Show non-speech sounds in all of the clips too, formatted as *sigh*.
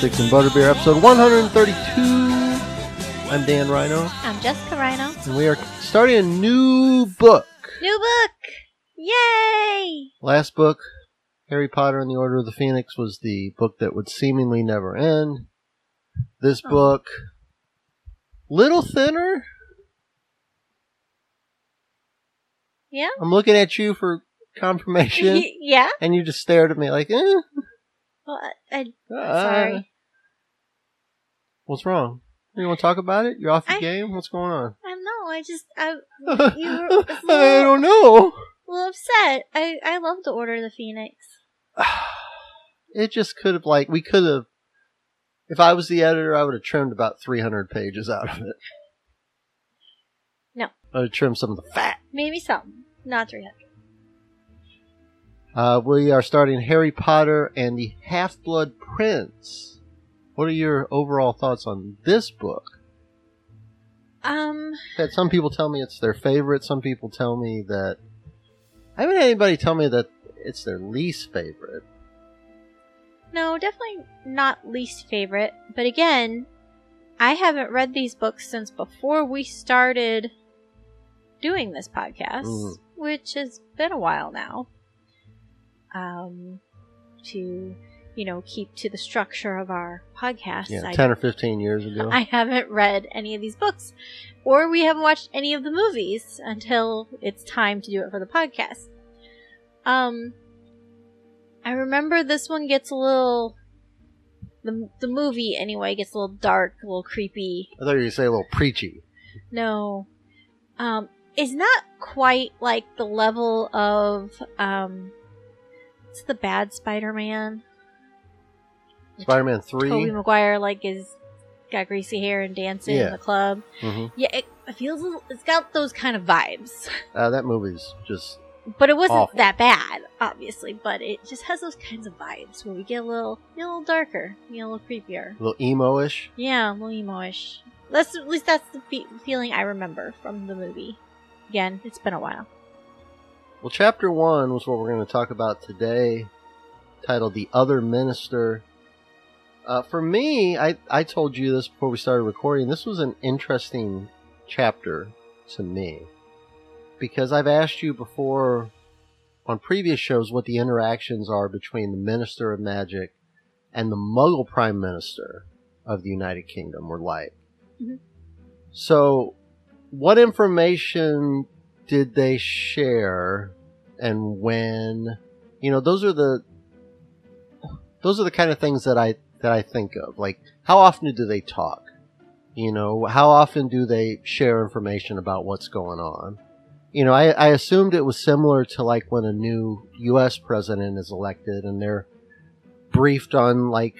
Broomsticks and Butterbeer, episode 132. I'm Dan Rhino, I'm Jessica Rhino. and we are starting a new book. New book! Yay! Last book, Harry Potter and the Order of the Phoenix, was the book that would seemingly never end. This Oh. book, little thinner. Yeah? I'm looking at you for confirmation, *laughs* yeah? and you just stared at me like, eh. Well, I, I, uh, sorry. What's wrong? You want to talk about it? You're off your I- game? What's going on? I don't know. I just, I, *laughs* you were a I little, don't know. little upset. I, I love the Order of the Phoenix. *sighs* it just could have like we could have if i was the editor i would have trimmed about 300 pages out of it No. i would have trimmed some of the fat Maybe something. Not 300. uh, we are starting harry potter and the half-blood prince what are your overall thoughts on this book Um, that some people tell me it's their favorite some people tell me that i haven't had anybody tell me that it's their least favorite no, definitely not least favorite. But again, I haven't read these books since before we started doing this podcast, Mm. which has been a while now. Um, to you know keep to the structure of our podcast. yeah I, 10 or 15 years ago *laughs* I haven't read any of these books, or we haven't watched any of the movies until it's time to do it for the podcast. Um, I remember this one gets a little. The, the movie anyway gets a little dark, a little creepy. i thought you were going to say a little preachy No. Um, it's not quite like the level of, um, it's the bad Spider-Man. spider-man 3 Tobey Maguire, like, is, got greasy hair and dancing Yeah. in the club. hmm Yeah, it, it feels, a it's got those kind of vibes. *laughs* uh, that movie's just But it wasn't Awful. that bad, obviously, but it just has those kinds of vibes where we get a little, get a little darker, get a little creepier. a little emo-ish Yeah, a little emo-ish. That's at least that's the fe- feeling I remember from the movie. Again, it's been a while. Well, chapter one was what we're going to talk about today, titled "The Other Minister." Uh, for me, I I told you this before we started recording. This was an interesting chapter to me because I've asked you before on previous shows what the interactions are between the Minister of Magic and the Muggle Prime Minister of the United Kingdom were like. Mhm. So, what information did they share and when? You know, those are the those are the kind of things that I that I think of. Like, how often do they talk? You know, how often do they share information about what's going on? You know, I, I assumed it was similar to like when a new U.S. president is elected and they're briefed on like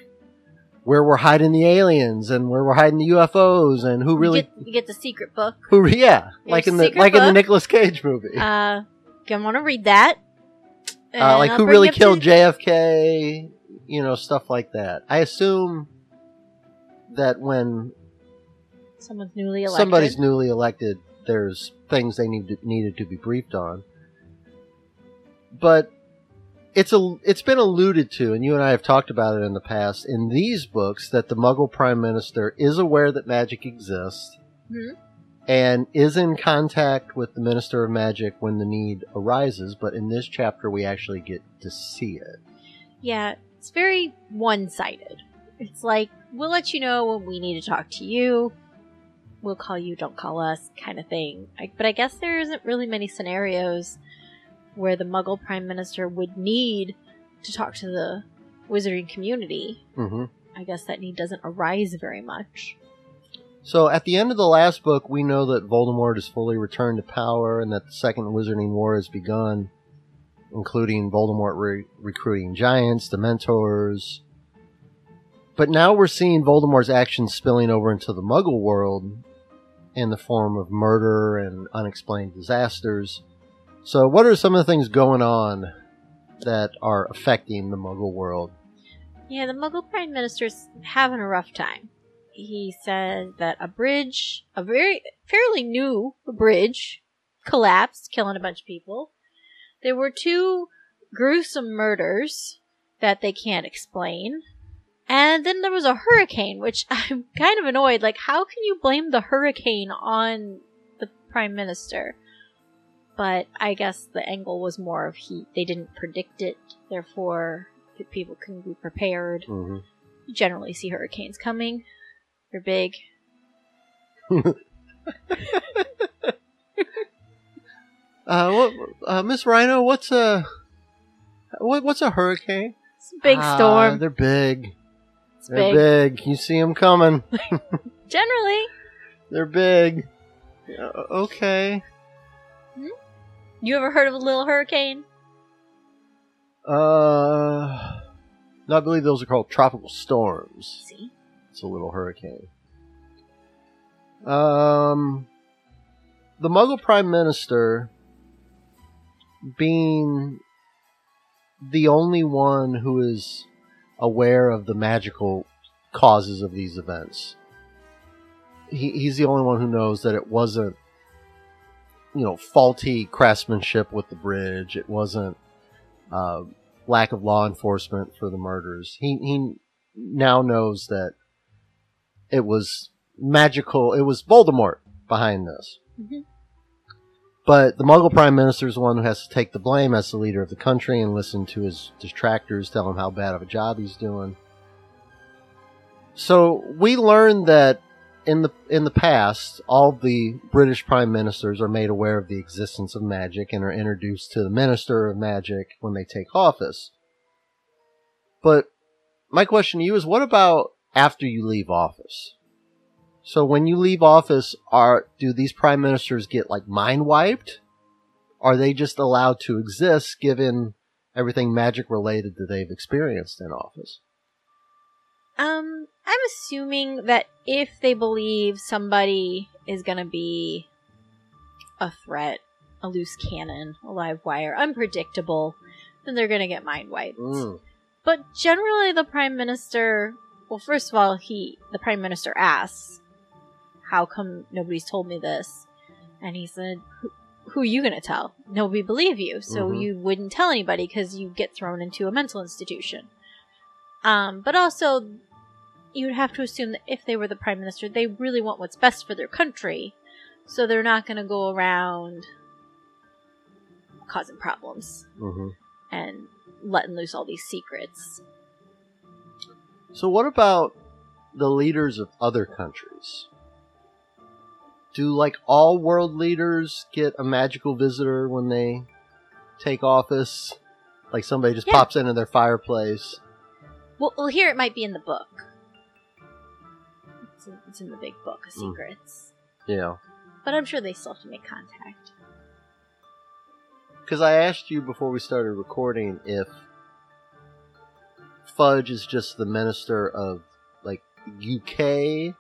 where we're hiding the aliens and where we're hiding the UFOs and who really you get, you get the secret book. who yeah like in the like in the book. Nicolas Cage movie Uh, gonna want to read that. uh, like who really up to- killed JFK you know stuff like that I assume that when Someone's newly elected. somebody's newly elected there's things they need to, needed to be briefed on but it's a it's been alluded to and you and I have talked about it in the past in these books that the muggle prime minister is aware that magic exists Mhm. and is in contact with the minister of magic when the need arises but in this chapter we actually get to see it Yeah, it's very one-sided. It's like we'll let you know when we need to talk to you. We'll call you, don't call us, kind of thing. I, but I guess there isn't really many scenarios where the Muggle Prime Minister would need to talk to the wizarding community. hmm I guess that need doesn't arise very much. So at the end of the last book, we know that Voldemort is fully returned to power and that the Second Wizarding War has begun. Including Voldemort re- recruiting giants, Dementors. But now we're seeing Voldemort's actions spilling over into the Muggle world in the form of murder and unexplained disasters. So, what are some of the things going on that are affecting the Muggle world? Yeah, the Muggle Prime Minister's having a rough time. He said that a bridge, a very fairly new bridge, collapsed, killing a bunch of people. There were two gruesome murders that they can't explain. And then there was a hurricane, which *laughs* I'm kind of annoyed. Like, how can you blame the hurricane on the Prime Minister? But I guess the angle was more of he they didn't predict it, therefore the people can be prepared. Mm-hmm. You generally see hurricanes coming. They're big. *laughs* Uh, what, uh, Miss Rhino, what's a what, what's a hurricane? It's a big Ah, storm. They're big. It's They're big. big. You see them coming. *laughs* Generally. They're big. Uh, okay. You ever heard of a little hurricane? Uh, no, I believe those are called tropical storms. See? It's a little hurricane. Um, the Muggle Prime Minister being the only one who is aware of the magical causes of these events. He, he's the only one who knows that it wasn't, you know, faulty craftsmanship with the bridge. It wasn't uh, lack of law enforcement for the murders. He he now knows that it was magical. It was Voldemort behind this. Mhm. But the Muggle Prime Minister is the one who has to take the blame as the leader of the country and listen to his detractors tell him how bad of a job he's doing. So we learned that in the in the past, all the British prime ministers are made aware of the existence of magic and are introduced to the minister of magic when they take office. But my question to you is what about after you leave office? So when you leave office, are do these prime ministers get like mind wiped? Are they just allowed to exist given everything magic related that they've experienced in office? Um, I'm assuming that if they believe somebody is gonna be a threat, a loose cannon, a live wire, unpredictable, then they're gonna get mind wiped. Mm. But generally, the prime minister. Well, first of all, he the prime minister asks, "How come nobody's told me this?" And he said, "Who, who are you gonna tell? Nobody believe you, so Mhm. you wouldn't tell anybody because you get thrown into a mental institution." Um, but also, you'd have to assume that if they were the prime minister, they really want what's best for their country, so they're not gonna go around causing problems hmm and letting loose all these secrets. So what about the leaders of other countries? Do like all world leaders get a magical visitor when they take office? Like somebody just Yeah. pops into their fireplace. Well, well, here it might be in the book. It's in, it's in the big book of Mm. secrets. Yeah. But I'm sure they still have to make contact. Because I asked you before we started recording if Fudge is just the minister of like UK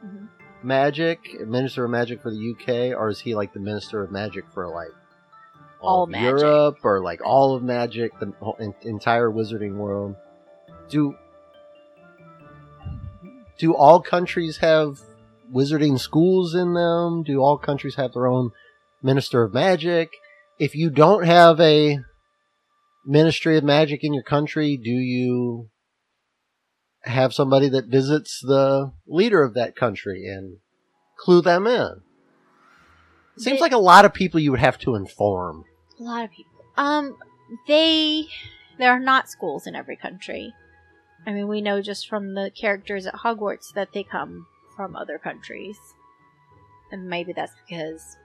hmm magic, minister of magic for the UK, or is he like the minister of magic for like All of magic. Europe or like all of magic, the whole, en- entire wizarding world? Do do all countries have wizarding schools in them? Do all countries have their own minister of magic? If you don't have a ministry of magic in your country, do you have somebody that visits the leader of that country and clue them in? Seems They- like a lot of people you would have to inform. A lot of people. Um, they there are not schools in every country. I mean, we know just from the characters at Hogwarts that they come from other countries, and maybe that's because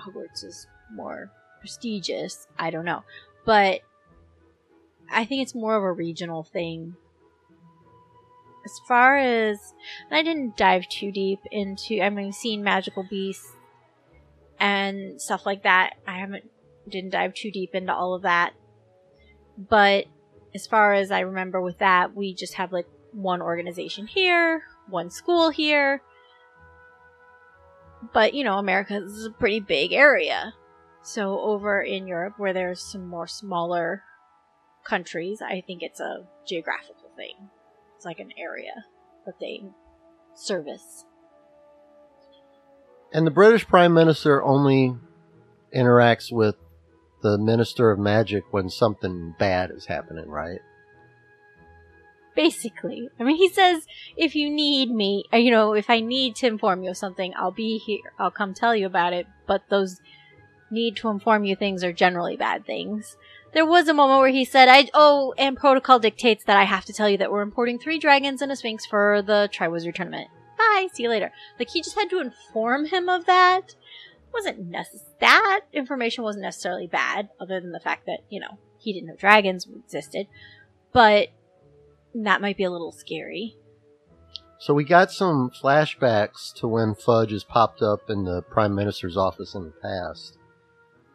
Hogwarts is more prestigious. I don't know, but I think it's more of a regional thing. As far as I didn't dive too deep into. I mean, seeing magical beasts and stuff like that. I haven't didn't dive too deep into all of that. But as far as I remember with that, we just have like one organization here, one school here. But, you know, America is a pretty big area. So over in Europe, where there's some more smaller countries, I think it's a geographical thing. It's like an area that they service. And the British Prime Minister only interacts with the Minister of Magic when something bad is happening, right? Basically. I mean, he says, if you need me, uh, you know, if I need to inform you of something, I'll be here. I'll come tell you about it. But those need to inform you things are generally bad things. There was a moment where he said, I, oh, and protocol dictates that I have to tell you that we're importing three dragons and a sphinx for the Triwizard tournament. Bye, see you later. Like, he just had to inform him of that. Wasn't necess- that information wasn't necessarily bad, other than the fact that, you know, he didn't know dragons existed. But that might be a little scary. So we got some flashbacks to when Fudge has popped up in the Prime Minister's office in the past.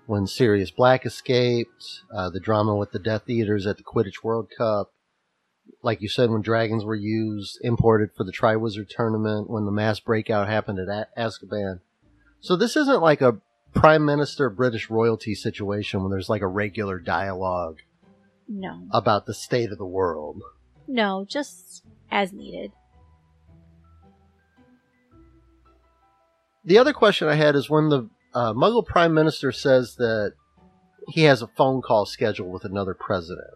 When Sirius Black escaped, uh, the drama with the Death Eaters at the Quidditch World Cup, like you said, when dragons were used, imported for the Triwizard Tournament, when the mass breakout happened at A- Azkaban. So this isn't like a Prime Minister British royalty situation when there's like a regular dialogue No. about the state of the world. No, just as needed. The other question I had is when the uh, Muggle Prime Minister says that he has a phone call scheduled with another president,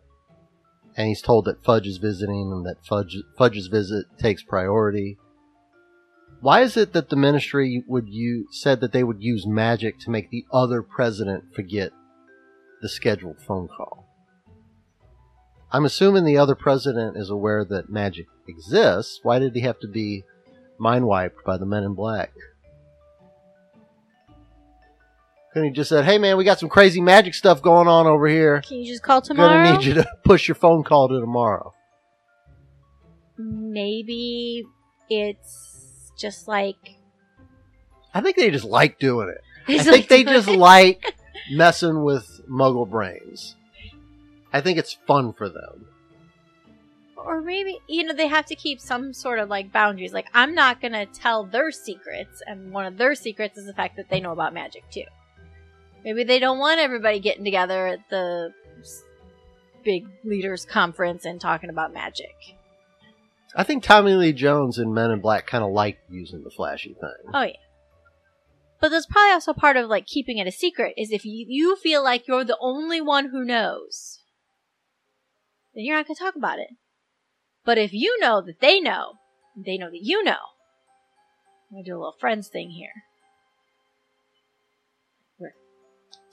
and he's told that Fudge is visiting and that Fudge Fudge's visit takes priority. Why is it that the Ministry would use said that they would use magic to make the other president forget the scheduled phone call? I'm assuming the other president is aware that magic exists. Why did he have to be mind wiped by the Men in Black? Couldn't he just said, "Hey man, we got some crazy magic stuff going on over here. Can you just call tomorrow? Gonna need you to *laughs* push your phone call to tomorrow." Maybe it's just like. I think they just like doing it. *laughs* I think they just like messing with Muggle brains. I think it's fun for them. Or maybe, you know, they have to keep some sort of like boundaries. Like, I'm not gonna tell their secrets, and one of their secrets is the fact that they know about magic too. Maybe they don't want everybody getting together at the big leaders conference and talking about magic. I think Tommy Lee Jones and Men in Black kind of like using the flashy thing. Oh yeah. But that's probably also part of like keeping it a secret is if you, you feel like you're the only one who knows, then you're not gonna talk about it. But if you know that they know, they know that you know. I'm gonna do a little friends thing here.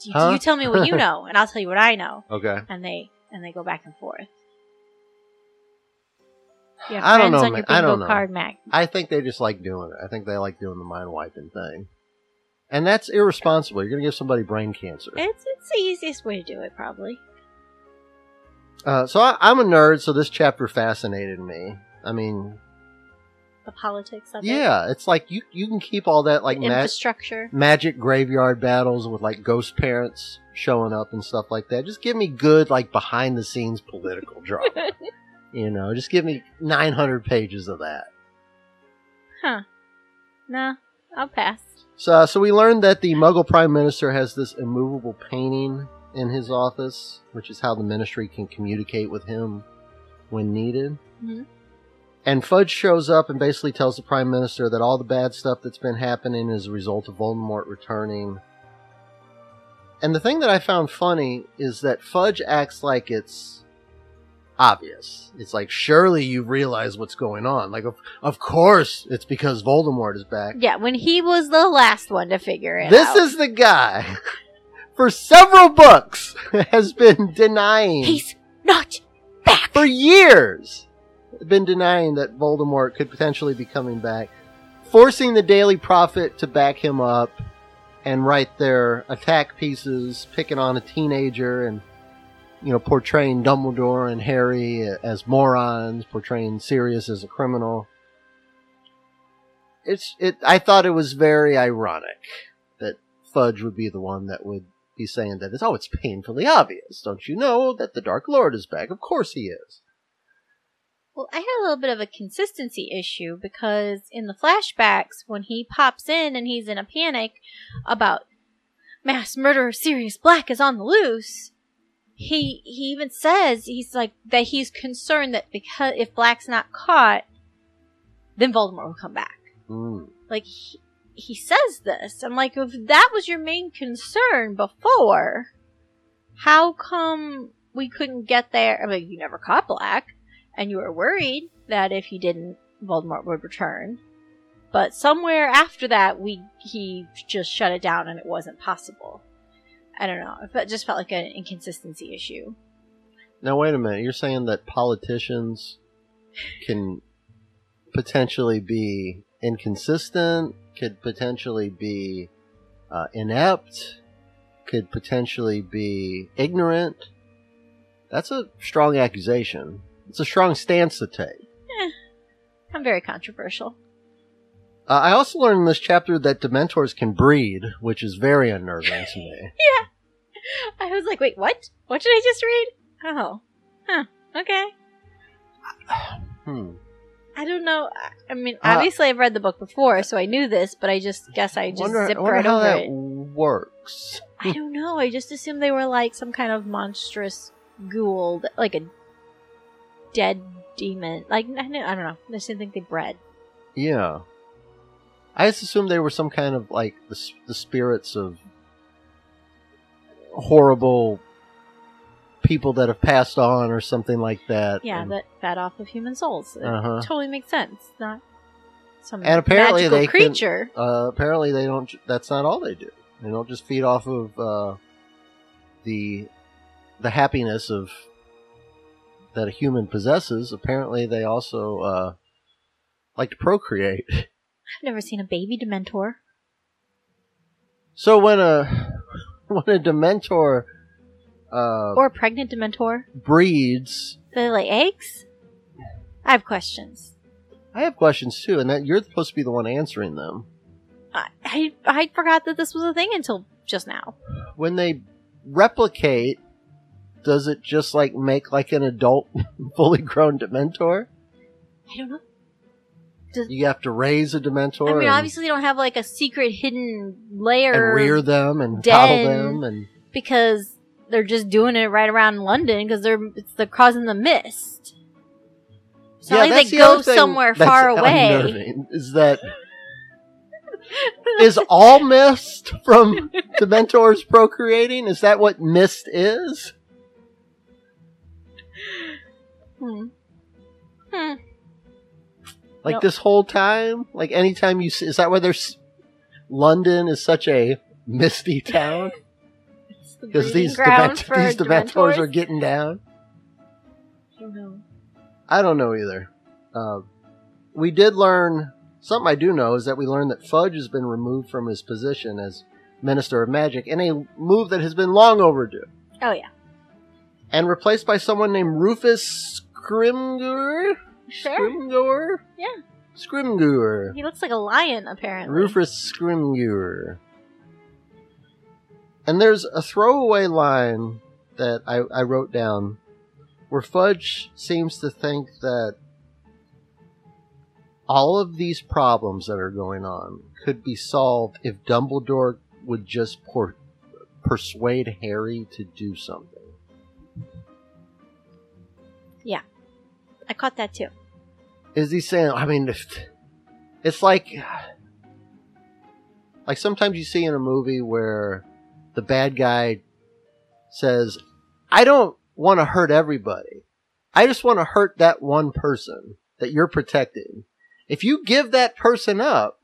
You, Huh? you tell me what you *laughs* know, and I'll tell you what I know, Okay. and they and they go back and forth. You I don't know, on man. I don't know. card, Mac. I think they just like doing it. I think they like doing the mind wiping thing. And that's irresponsible. You're going to give somebody brain cancer. It's it's the easiest way to do it, probably. Uh, so I, I'm a nerd, so this chapter fascinated me. I mean, The politics of it. yeah, it's like you you can keep all that like ma- infrastructure. magic graveyard battles with like ghost parents showing up and stuff like that. Just give me good like behind the scenes political drama. *laughs* you know, just give me 900 pages of that. huh. Nah, I'll pass. So, so we learned that the Muggle Prime Minister has this immovable painting in his office, which is how the Ministry can communicate with him when needed. Mhm. And Fudge shows up and basically tells the Prime Minister that all the bad stuff that's been happening is a result of Voldemort returning. And the thing that I found funny is that Fudge acts like it's obvious. It's like, surely you realize what's going on. Like, of, of course it's because Voldemort is back. Yeah, when he was the last one to figure it This out. This is the guy *laughs* for several books *laughs* has been denying He's not back. for years been denying that Voldemort could potentially be coming back, forcing the Daily Prophet to back him up and write their attack pieces, picking on a teenager and you know portraying Dumbledore and Harry as morons, portraying Sirius as a criminal. It's it. I thought it was very ironic that Fudge would be the one that would be saying that it's oh, it's painfully obvious. Don't you know that the Dark Lord is back? Of course he is. Well, I had a little bit of a consistency issue because in the flashbacks, when he pops in and he's in a panic about mass murderer Sirius Black is on the loose, he he even says he's like that he's concerned that because if Black's not caught, then Voldemort will come back. Mm. Like he, he says this. I'm like, if that was your main concern before, how come we couldn't get there? I mean, you never caught Black, and you were worried that if he didn't, Voldemort would return. But somewhere after that, we he just shut it down, and it wasn't possible. I don't know. It just felt like an inconsistency issue. Now wait a minute. You're saying that politicians can potentially be inconsistent, could potentially be uh, inept, could potentially be ignorant. That's a strong accusation. It's a strong stance to take. I'm very controversial. Uh, I also learned in this chapter that Dementors can breed, which is very unnerving to me. *laughs* Yeah. I was like, wait, what? What did I just read? Oh, huh. Okay. Hmm. I don't know. I- mean, Uh, obviously, I've read the book before, so I knew this, but I just guess I just wonder, zipped wonder right how over that it. works. I don't know. I just assumed they were like some kind of monstrous ghoul, like a dead demon. Like I, don't- I don't know. I just didn't think they bred. Yeah. I just assumed they were some kind of like the, the spirits of horrible people that have passed on or something like that. Yeah, and, that fed off of human souls. It Uh-huh. totally makes sense. Not some And apparently magical they can- creature. uh, apparently they don't. That's not all they do. They don't just feed off of uh, the the happiness of that a human possesses. Apparently they also uh, like to procreate. *laughs* I've never seen a baby Dementor. So when a when a Dementor uh, Or a pregnant Dementor. breeds, Do they lay eggs? I have questions. I have questions too, and that you're supposed to be the one answering them. I, I I forgot that this was a thing until just now. When they replicate, does it just like make like an adult, *laughs* fully grown Dementor? I don't know. You have to raise a Dementor I mean, obviously they don't have like a secret hidden layer and rear them and coddle them, and because they're just doing it right around London because they're it's they're causing the mist. It's not like they the go somewhere far away. Is that *laughs* is all mist from Dementors procreating? Is that what mist is? Hmm. Hmm. Like this whole time? Like anytime you see, is that why there's London is such a misty *laughs* town? It's the Because these, breeding Dement- these Dementors Dementors? are getting down? I don't know. I don't know either. Uh, we did learn, something I do know is that we learned that Fudge has been removed from his position as Minister of Magic in a move that has been long overdue. Oh yeah, And replaced by someone named Rufus Scrimgeour? sure. Scrimgeour? Yeah. Scrimgeour. He looks like a lion apparently. Rufus Scrimgeour. And there's a throwaway line that I, I wrote down where Fudge seems to think that all of these problems that are going on could be solved if Dumbledore would just por- persuade Harry to do something. I caught that too. Is he saying? I mean, it's like like sometimes you see in a movie where the bad guy says, "I don't want to hurt everybody. I just want to hurt that one person that you're protecting. If you give that person up,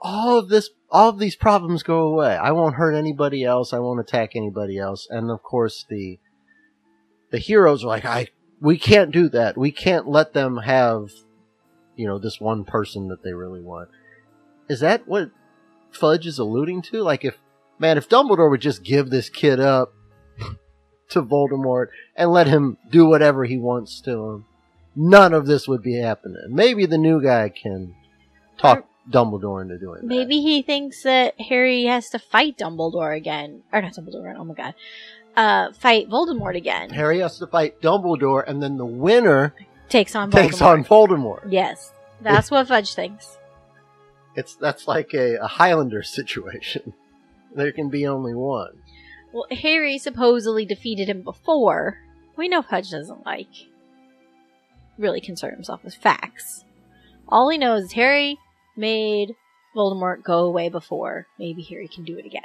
all of this, all of these problems go away. I won't hurt anybody else. I won't attack anybody else." And of course, the the heroes are like, "I." We can't do that. We can't let them have you know, this one person that they really want. Is that what Fudge is alluding to? Like, if, man, if Dumbledore would just give this kid up *laughs* to Voldemort and let him do whatever he wants to him, none of this would be happening. Maybe the new guy can talk Dumbledore into doing that. Maybe he thinks that Harry has to fight Dumbledore again. Or not Dumbledore, oh my god. Uh, fight Voldemort again. Harry has to fight Dumbledore, and then the winner Takes on Voldemort. takes on Voldemort. Yes. That's what Fudge thinks. It's that's like a, a Highlander *laughs* situation. There can be only one. Well, Harry supposedly defeated him before. We know Fudge doesn't like really concern himself with facts. All he knows is Harry made Voldemort go away before. Maybe Harry can do it again.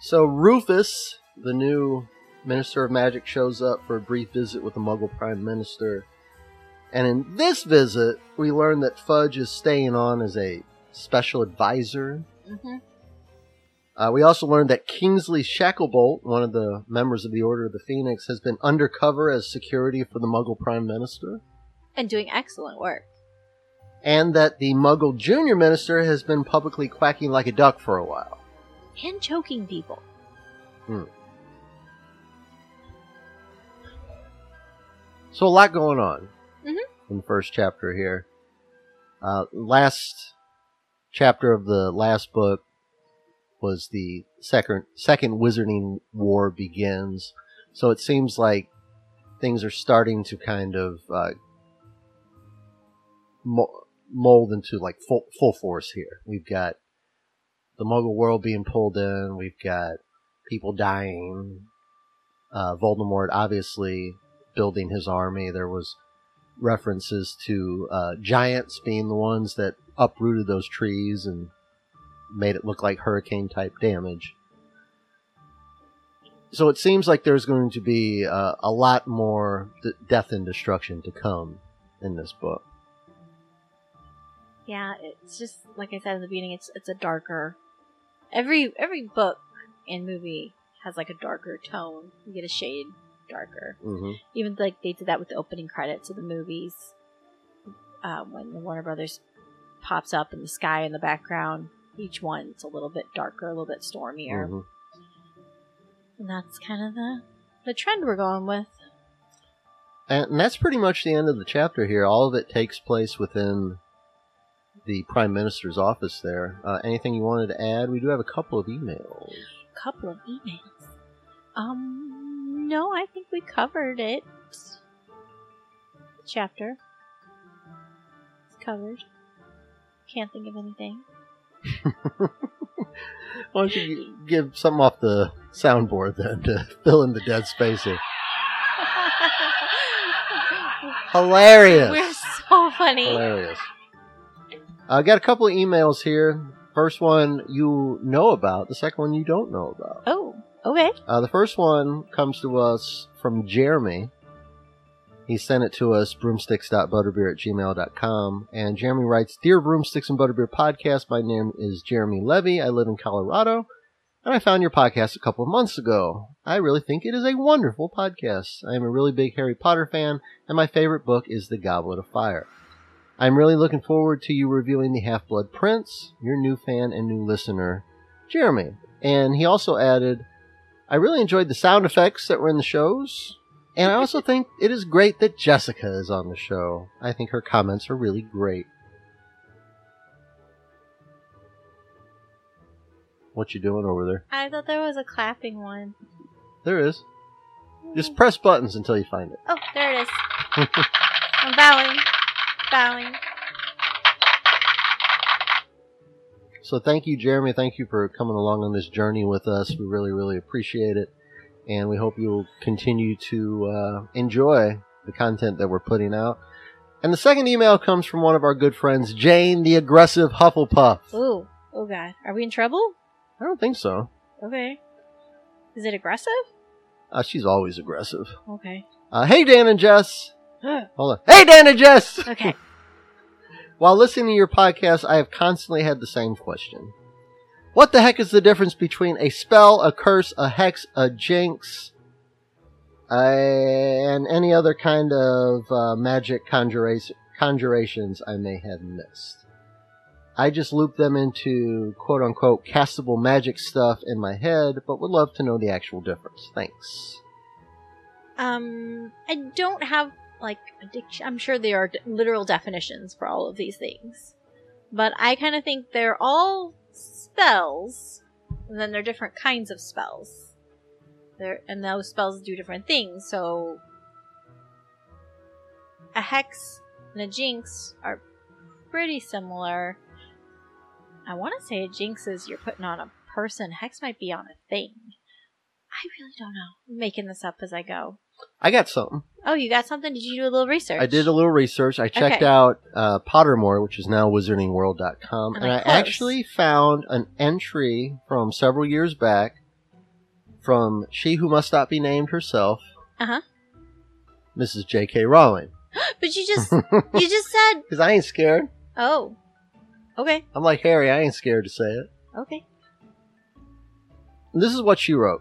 So Rufus, the new Minister of Magic, shows up for a brief visit with the Muggle Prime Minister. And in this visit, we learn that Fudge is staying on as a special advisor. Mm-hmm. Uh, we also learned that Kingsley Shacklebolt, one of the members of the Order of the Phoenix, has been undercover as security for the Muggle Prime Minister. And doing excellent work. And that the Muggle Junior Minister has been publicly quacking like a duck for a while. And choking people. So a lot going on Mhm. in the first chapter here. Uh, last chapter of the last book was the second second Wizarding War begins. So it seems like things are starting to kind of uh, mold into like full full force here. We've got the Muggle world being pulled in. We've got people dying. Uh, Voldemort obviously building his army. There was references to uh, giants being the ones that uprooted those trees and made it look like hurricane type damage. So it seems like there's going to be uh, a lot more d- death and destruction to come in this book. Yeah, it's just like I said in the beginning. It's it's a darker. Every every book and movie has like a darker tone. You get a shade darker. hmm Even like they did that with the opening credits of the movies. Um, when the Warner Brothers pops up in the sky in the background, each one's a little bit darker, a little bit stormier, hmm and that's kind of the the trend we're going with. And, that's pretty much the end of the chapter here. All of it takes place within the Prime Minister's office there. Uh, anything you wanted to add? We do have a couple of emails. couple of emails. Um, no, I think we covered it. Chapter. It's covered. Can't think of anything. *laughs* Why don't you give something off the soundboard then to fill in the dead space here? *laughs* Hilarious! We're so funny. Hilarious. I got a couple of emails here. First one you know about, the second one you don't know about. Oh, okay. Uh, the first one comes to us from Jeremy. He sent it to us, broomsticks.butterbeer at gmail.com. And Jeremy writes Dear Broomsticks and Butterbeer Podcast, my name is Jeremy Levy. I live in Colorado. And I found your podcast a couple of months ago. I really think it is a wonderful podcast. I am a really big Harry Potter fan, and my favorite book is The Goblet of Fire. I'm really looking forward to you reviewing The Half Blood Prince, your new fan and new listener, Jeremy. And he also added, I really enjoyed the sound effects that were in the shows. And I also think it is great that Jessica is on the show. I think her comments are really great. What you doing over there? I thought there was a clapping one. There is. Just press buttons until you find it. Oh, there it is. *laughs* I'm bowing. Bowing. So thank you, Jeremy. Thank you for coming along on this journey with us. We really, really appreciate it. And we hope you'll continue to uh, enjoy the content that we're putting out. And the second email comes from one of our good friends, Jane, the aggressive Hufflepuff. Ooh. Oh god. Are we in trouble? I don't think so. Okay. Is it aggressive? Uh, she's always aggressive. Okay. Uh, hey, Dan and Jess. Hold on. Hey, Dan and Jess. okay. *laughs* While listening to your podcast, I have constantly had the same question. What the heck is the difference between a spell, a curse, a hex, a jinx, uh, and any other kind of uh, magic conjuration, conjurations I may have missed? I just loop them into quote unquote castable magic stuff in my head, but would love to know the actual difference. Thanks. Um, I don't have like addiction. I'm sure there are d- literal definitions for all of these things. but I kind of think they're all spells, and then they're different kinds of spells. They're, and those spells do different things. So, a hex and a jinx are pretty similar. I want to say a jinx is you're putting on a person. Hex might be on a thing. I really don't know. I'm making this up as I go. I got something. Oh, you got something? Did you do a little research? I did a little research. I checked Okay. out uh, Pottermore, which is now WizardingWorld.com, And and I close. actually found an entry from several years back from she who must not be named herself, Uh-huh. Mrs. J.K. Rowling. *gasps* But you just *laughs* you just said, Because I ain't scared. oh, okay, I'm like Harry. I ain't scared to say it. okay. And this is what she wrote.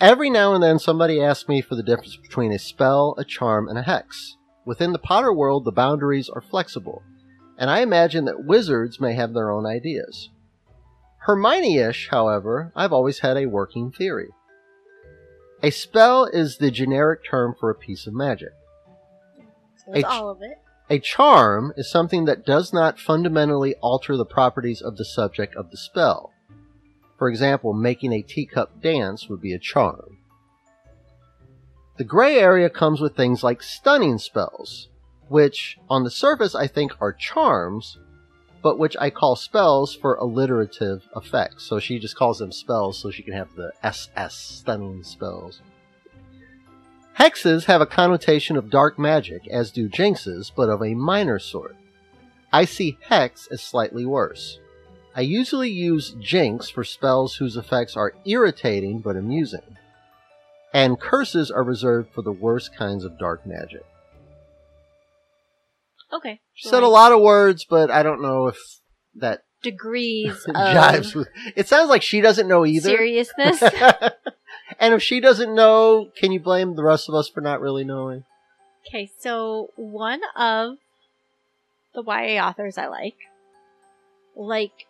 Every now and then somebody asks me for the difference between a spell, a charm, and a hex. Within the Potter world, the boundaries are flexible, and I imagine that wizards may have their own ideas. Hermione-ish, however, I've always had a working theory. A spell is the generic term for a piece of magic. So all of it. A charm is something that does not fundamentally alter the properties of the subject of the spell. For example, making a teacup dance would be a charm. The gray area comes with things like stunning spells, which on the surface I think are charms, but which I call spells for alliterative effects. So she just calls them spells so she can have the SS stunning spells. Hexes have a connotation of dark magic, as do jinxes, but of a minor sort. I see hex as slightly worse. I usually use jinx for spells whose effects are irritating but amusing. And curses are reserved for the worst kinds of dark magic. Okay. She said a lot of words, but I don't know if that degrees *laughs* of jives with. It sounds like she doesn't know either. seriousness. *laughs* and if she doesn't know, can you blame the rest of us for not really knowing? okay, so one of the YA authors I like, like,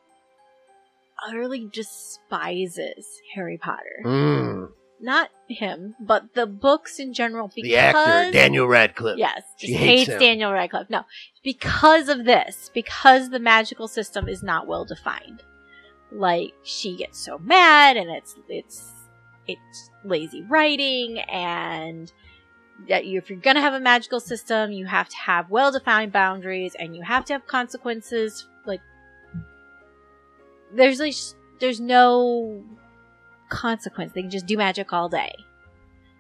utterly despises Harry Potter. Mm. Not him, but the books in general. Because The actor, Daniel Radcliffe. Yes, She hates hates. Daniel Radcliffe. No, because of this, because the magical system is not well defined. Like she gets so mad, and it's it's it's lazy writing, and that you, if you're gonna have a magical system, you have to have well defined boundaries, and you have to have consequences. Like there's like there's no consequence. They can just do magic all day.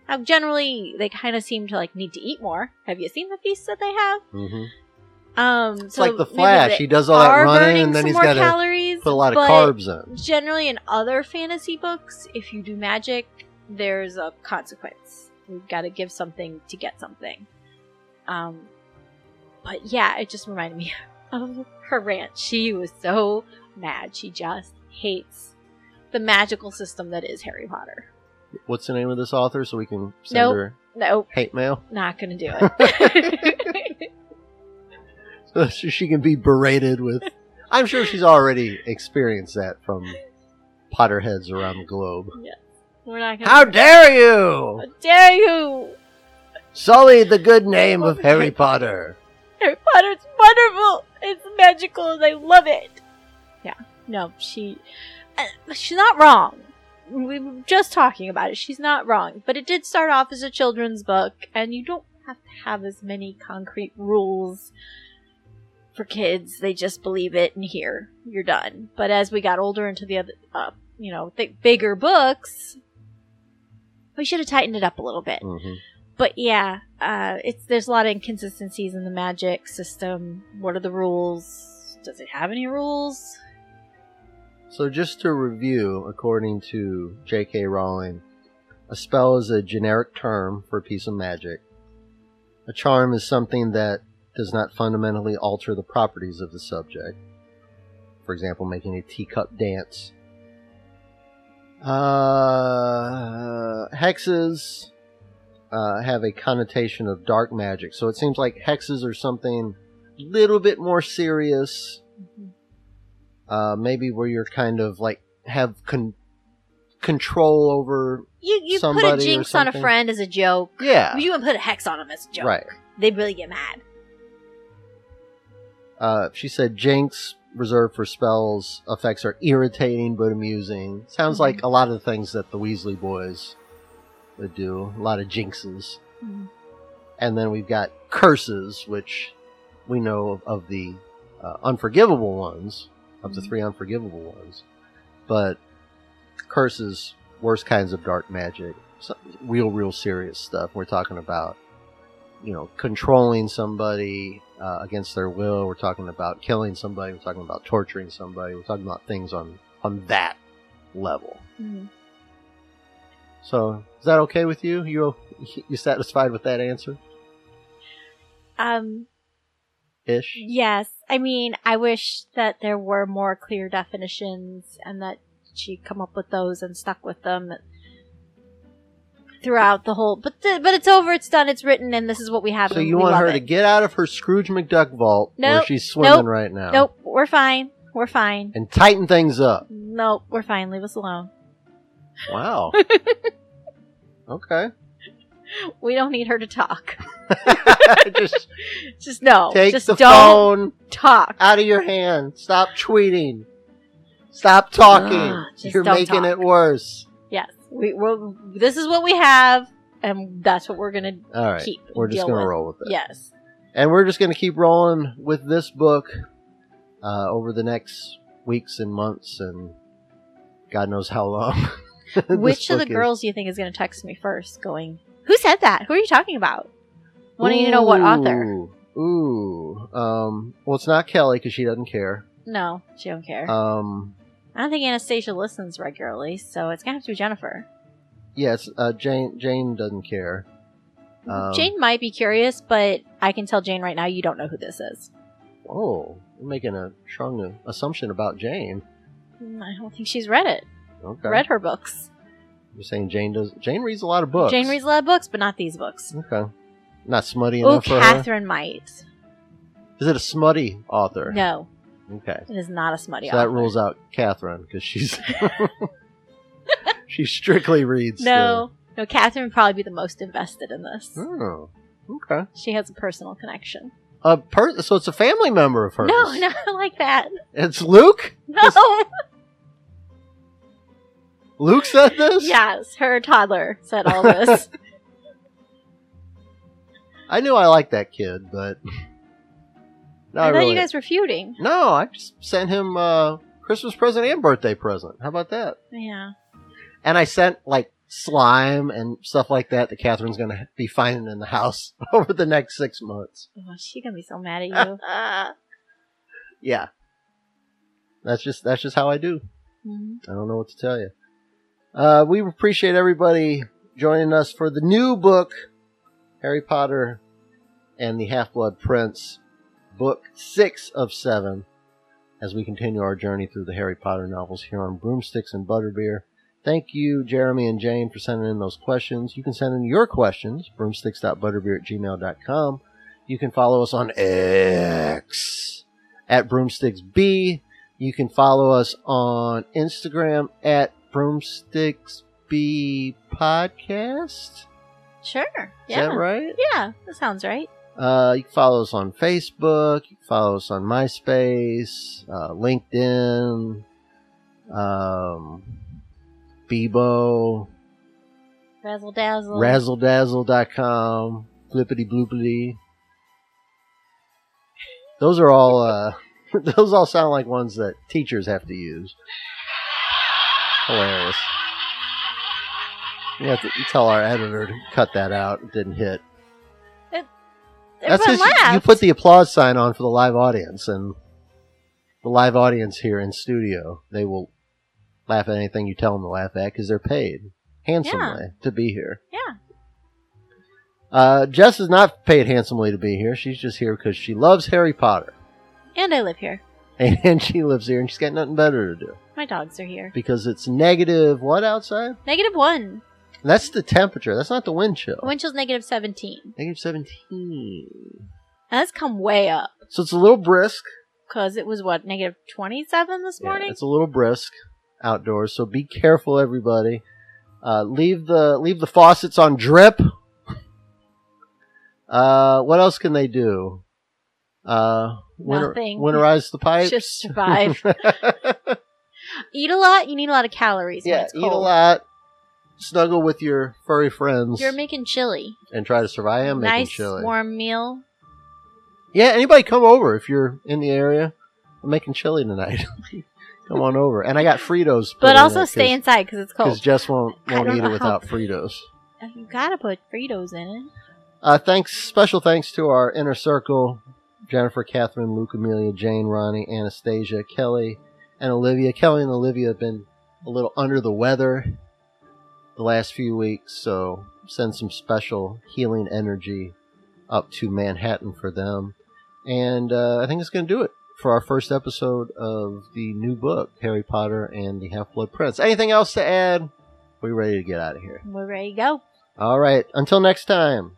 Now, generally, they kind of seem to like need to eat more. Have you seen the feasts that they have? Mm-hmm. Um, It's so like the Flash. He does all that running, and then he's got calories. put a lot of carbs in. Generally, in other fantasy books, if you do magic, there's a consequence. You've got to give something to get something. Um, but yeah, it just reminded me *laughs* of her rant. She was so mad. She just hates the magical system that is Harry Potter. What's the name of this author so we can send Nope. her Nope, hate mail? not gonna do it. *laughs* So she can be berated with. I'm sure she's already experienced that from Potterheads around the globe. *laughs* Yeah. We're not gonna. How dare you How dare you? sully the good name of Harry *laughs* Potter? Harry Potter's wonderful. It's magical, and I love it. Yeah, no, she, uh, she's not wrong. We were just talking about it. She's not wrong, but it did start off as a children's book, and you don't have to have as many concrete rules for kids. They just believe it, and here you're done. But as we got older into the other, uh, you know, the bigger books, we should have tightened it up a little bit hmm but yeah, uh, it's there's a lot of inconsistencies in the magic system. What are the rules? Does it have any rules? So just to review, according to J.K. Rowling, a spell is a generic term for a piece of magic. A charm is something that does not fundamentally alter the properties of the subject. For example, making a teacup dance. Uh, hexes uh, have a connotation of dark magic, so it seems like hexes are something a little bit more serious uh, maybe where you're kind of like have con- control over. You you put a jinx on a friend as a joke. Yeah, You would put a hex on them as a joke. right. They'd really get mad. Uh, she said Jinx reserved for spells effects are irritating but amusing. Sounds Mhm. like a lot of the things that the Weasley boys would do. A lot of jinxes. Mhm. And then we've got curses, which we know of, of the uh, unforgivable ones, of the three unforgivable ones. But curses, worst kinds of dark magic, real, real serious stuff. We're talking about, you know, controlling somebody uh, against their will. We're talking about killing somebody. We're talking about torturing somebody. We're talking about things on on that level. Mhm. So, is that okay with you? You you satisfied with that answer? Um, Ish. yes. I mean, I wish that there were more clear definitions and that she'd come up with those and stuck with them throughout the whole. But the, but it's over. It's done. It's written, and this is what we have. So you want her it. to get out of her Scrooge McDuck vault where she's swimming Nope. right now, Nope. We're fine. We're fine. and tighten things up. Nope. We're fine. Leave us alone. Wow. *laughs* okay. *laughs* We don't need her to talk. *laughs* Just *laughs* Just no. take just the don't phone talk. out of your hand. Stop tweeting. Stop talking. Ugh, You're making talk. it worse. Yes. We, we're, this is what we have, and that's what we're gonna All right. keep. We're just going to with. roll with it. Yes. And we're just going to keep rolling with this book uh, over the next weeks and months and God knows how long. Which of the is. girls do you think is going to text me first? Going, who said that? Who are you talking about? Wanting to know what author? Ooh, Ooh. Um, well, it's not Kelly because she doesn't care. No, she don't care. Um, I don't think Anastasia listens regularly, so it's gonna have to be Jennifer. yes, uh, Jane. Jane doesn't care. Um, Jane might be curious, but I can tell Jane right now you don't know who this is. Oh, you're making a strong assumption about Jane. Mm, I don't think she's read it. Okay. Read her books. You're saying Jane does. Jane reads a lot of books. Jane reads a lot of books, but not these books. Okay. Not smutty Oh, enough for her. Catherine might. Is it a smutty author? No, Okay. it is not a smutty So that rules out Catherine because she's *laughs* *laughs* she strictly reads. No, no, Catherine would probably be the most invested in this. Oh. Okay. She has a personal connection. A per- so it's a family member of hers. No, *laughs* not like that. It's Luke. No. Luke said this. yes, her toddler said all this. *laughs* I knew I liked that kid, but *laughs* no, I thought really. you guys were feuding. No, I just sent him uh, Christmas present and birthday present. How about that? Yeah. And I sent like slime and stuff like that that Catherine's going to be finding in the house *laughs* over the next six months. Oh, she's gonna be so mad at you. Yeah, that's just that's just how I do. Mhm. I don't know what to tell you. Uh, we appreciate everybody joining us for the new book, Harry Potter and the Half Blood Prince, book six of seven, as we continue our journey through the Harry Potter novels here on Broomsticks and Butterbeer. Thank you, Jeremy and Jane, for sending in those questions. You can send in your questions, broomsticks.butterbeer at gmail.com. You can follow us on X at broomsticksb. You can follow us on Instagram at broomsticksb podcast. Sure. Is Yeah. that right? Yeah, that sounds right. Uh, you can follow us on Facebook. You can follow us on MySpace, uh, LinkedIn, um, Bebo, Razzle dazzle. razzledazzle.com, flippity bloopity. Those are all, uh, *laughs* those all sound like ones that teachers have to use. Hilarious. You have to tell our editor to cut that out. It didn't hit. It, That's Everyone 'cause you- you put the applause sign on for the live audience, and the live audience here in studio, they will laugh at anything you tell them to laugh at because they're paid handsomely to be here. Yeah. Uh, Jess is not paid handsomely to be here. She's just here because she loves Harry Potter, And I live here. *laughs* and she lives here, and she's got nothing better to do My dogs are here. because it's negative what outside? Negative one. That's the temperature. That's not the wind chill. Wind chill's negative 17. Negative seventeen. And that's come way up. So it's a little brisk. Because it was, what, negative 27 this Yeah, morning? it's a little brisk outdoors, so be careful, everybody. Uh, leave the leave the faucets on drip. *laughs* Uh, what else can they do? Uh, winter, Nothing. winterize the *laughs* pipes. Just survive. *laughs* Eat a lot. You need a lot of calories. when yeah, it's eat cold. a lot. Snuggle with your furry friends You're making chili. and try to survive. I am making nice chili. warm meal. Yeah, anybody come over if you're in the area. I'm making chili tonight. *laughs* come on over. And I got Fritos. But also stay inside because it's cold. Because cold. Jess won't, I won't don't eat know it without Fritos. You gotta put Fritos in it. Uh, thanks, special thanks to our inner circle Jennifer, Catherine, Luke, Amelia, Jane, Ronnie, Anastasia, Kelly, and Olivia. Kelly and Olivia have been a little under the weather the last few weeks, so send some special healing energy up to Manhattan for them. And uh, I think it's going to do it for our first episode of the new book, Harry Potter and the Half Blood Prince. Anything else to add? We're ready to get out of here. We're ready to go. All right. Until next time,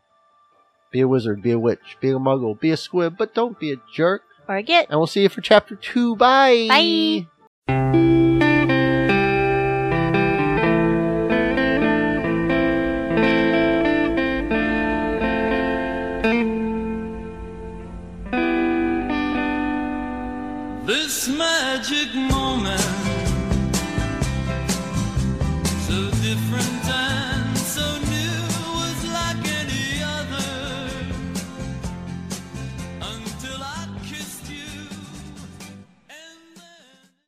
be a wizard, be a witch, be a muggle, be a squib, but don't be a jerk. Or a get. And we'll see you for chapter two. Bye. Bye. This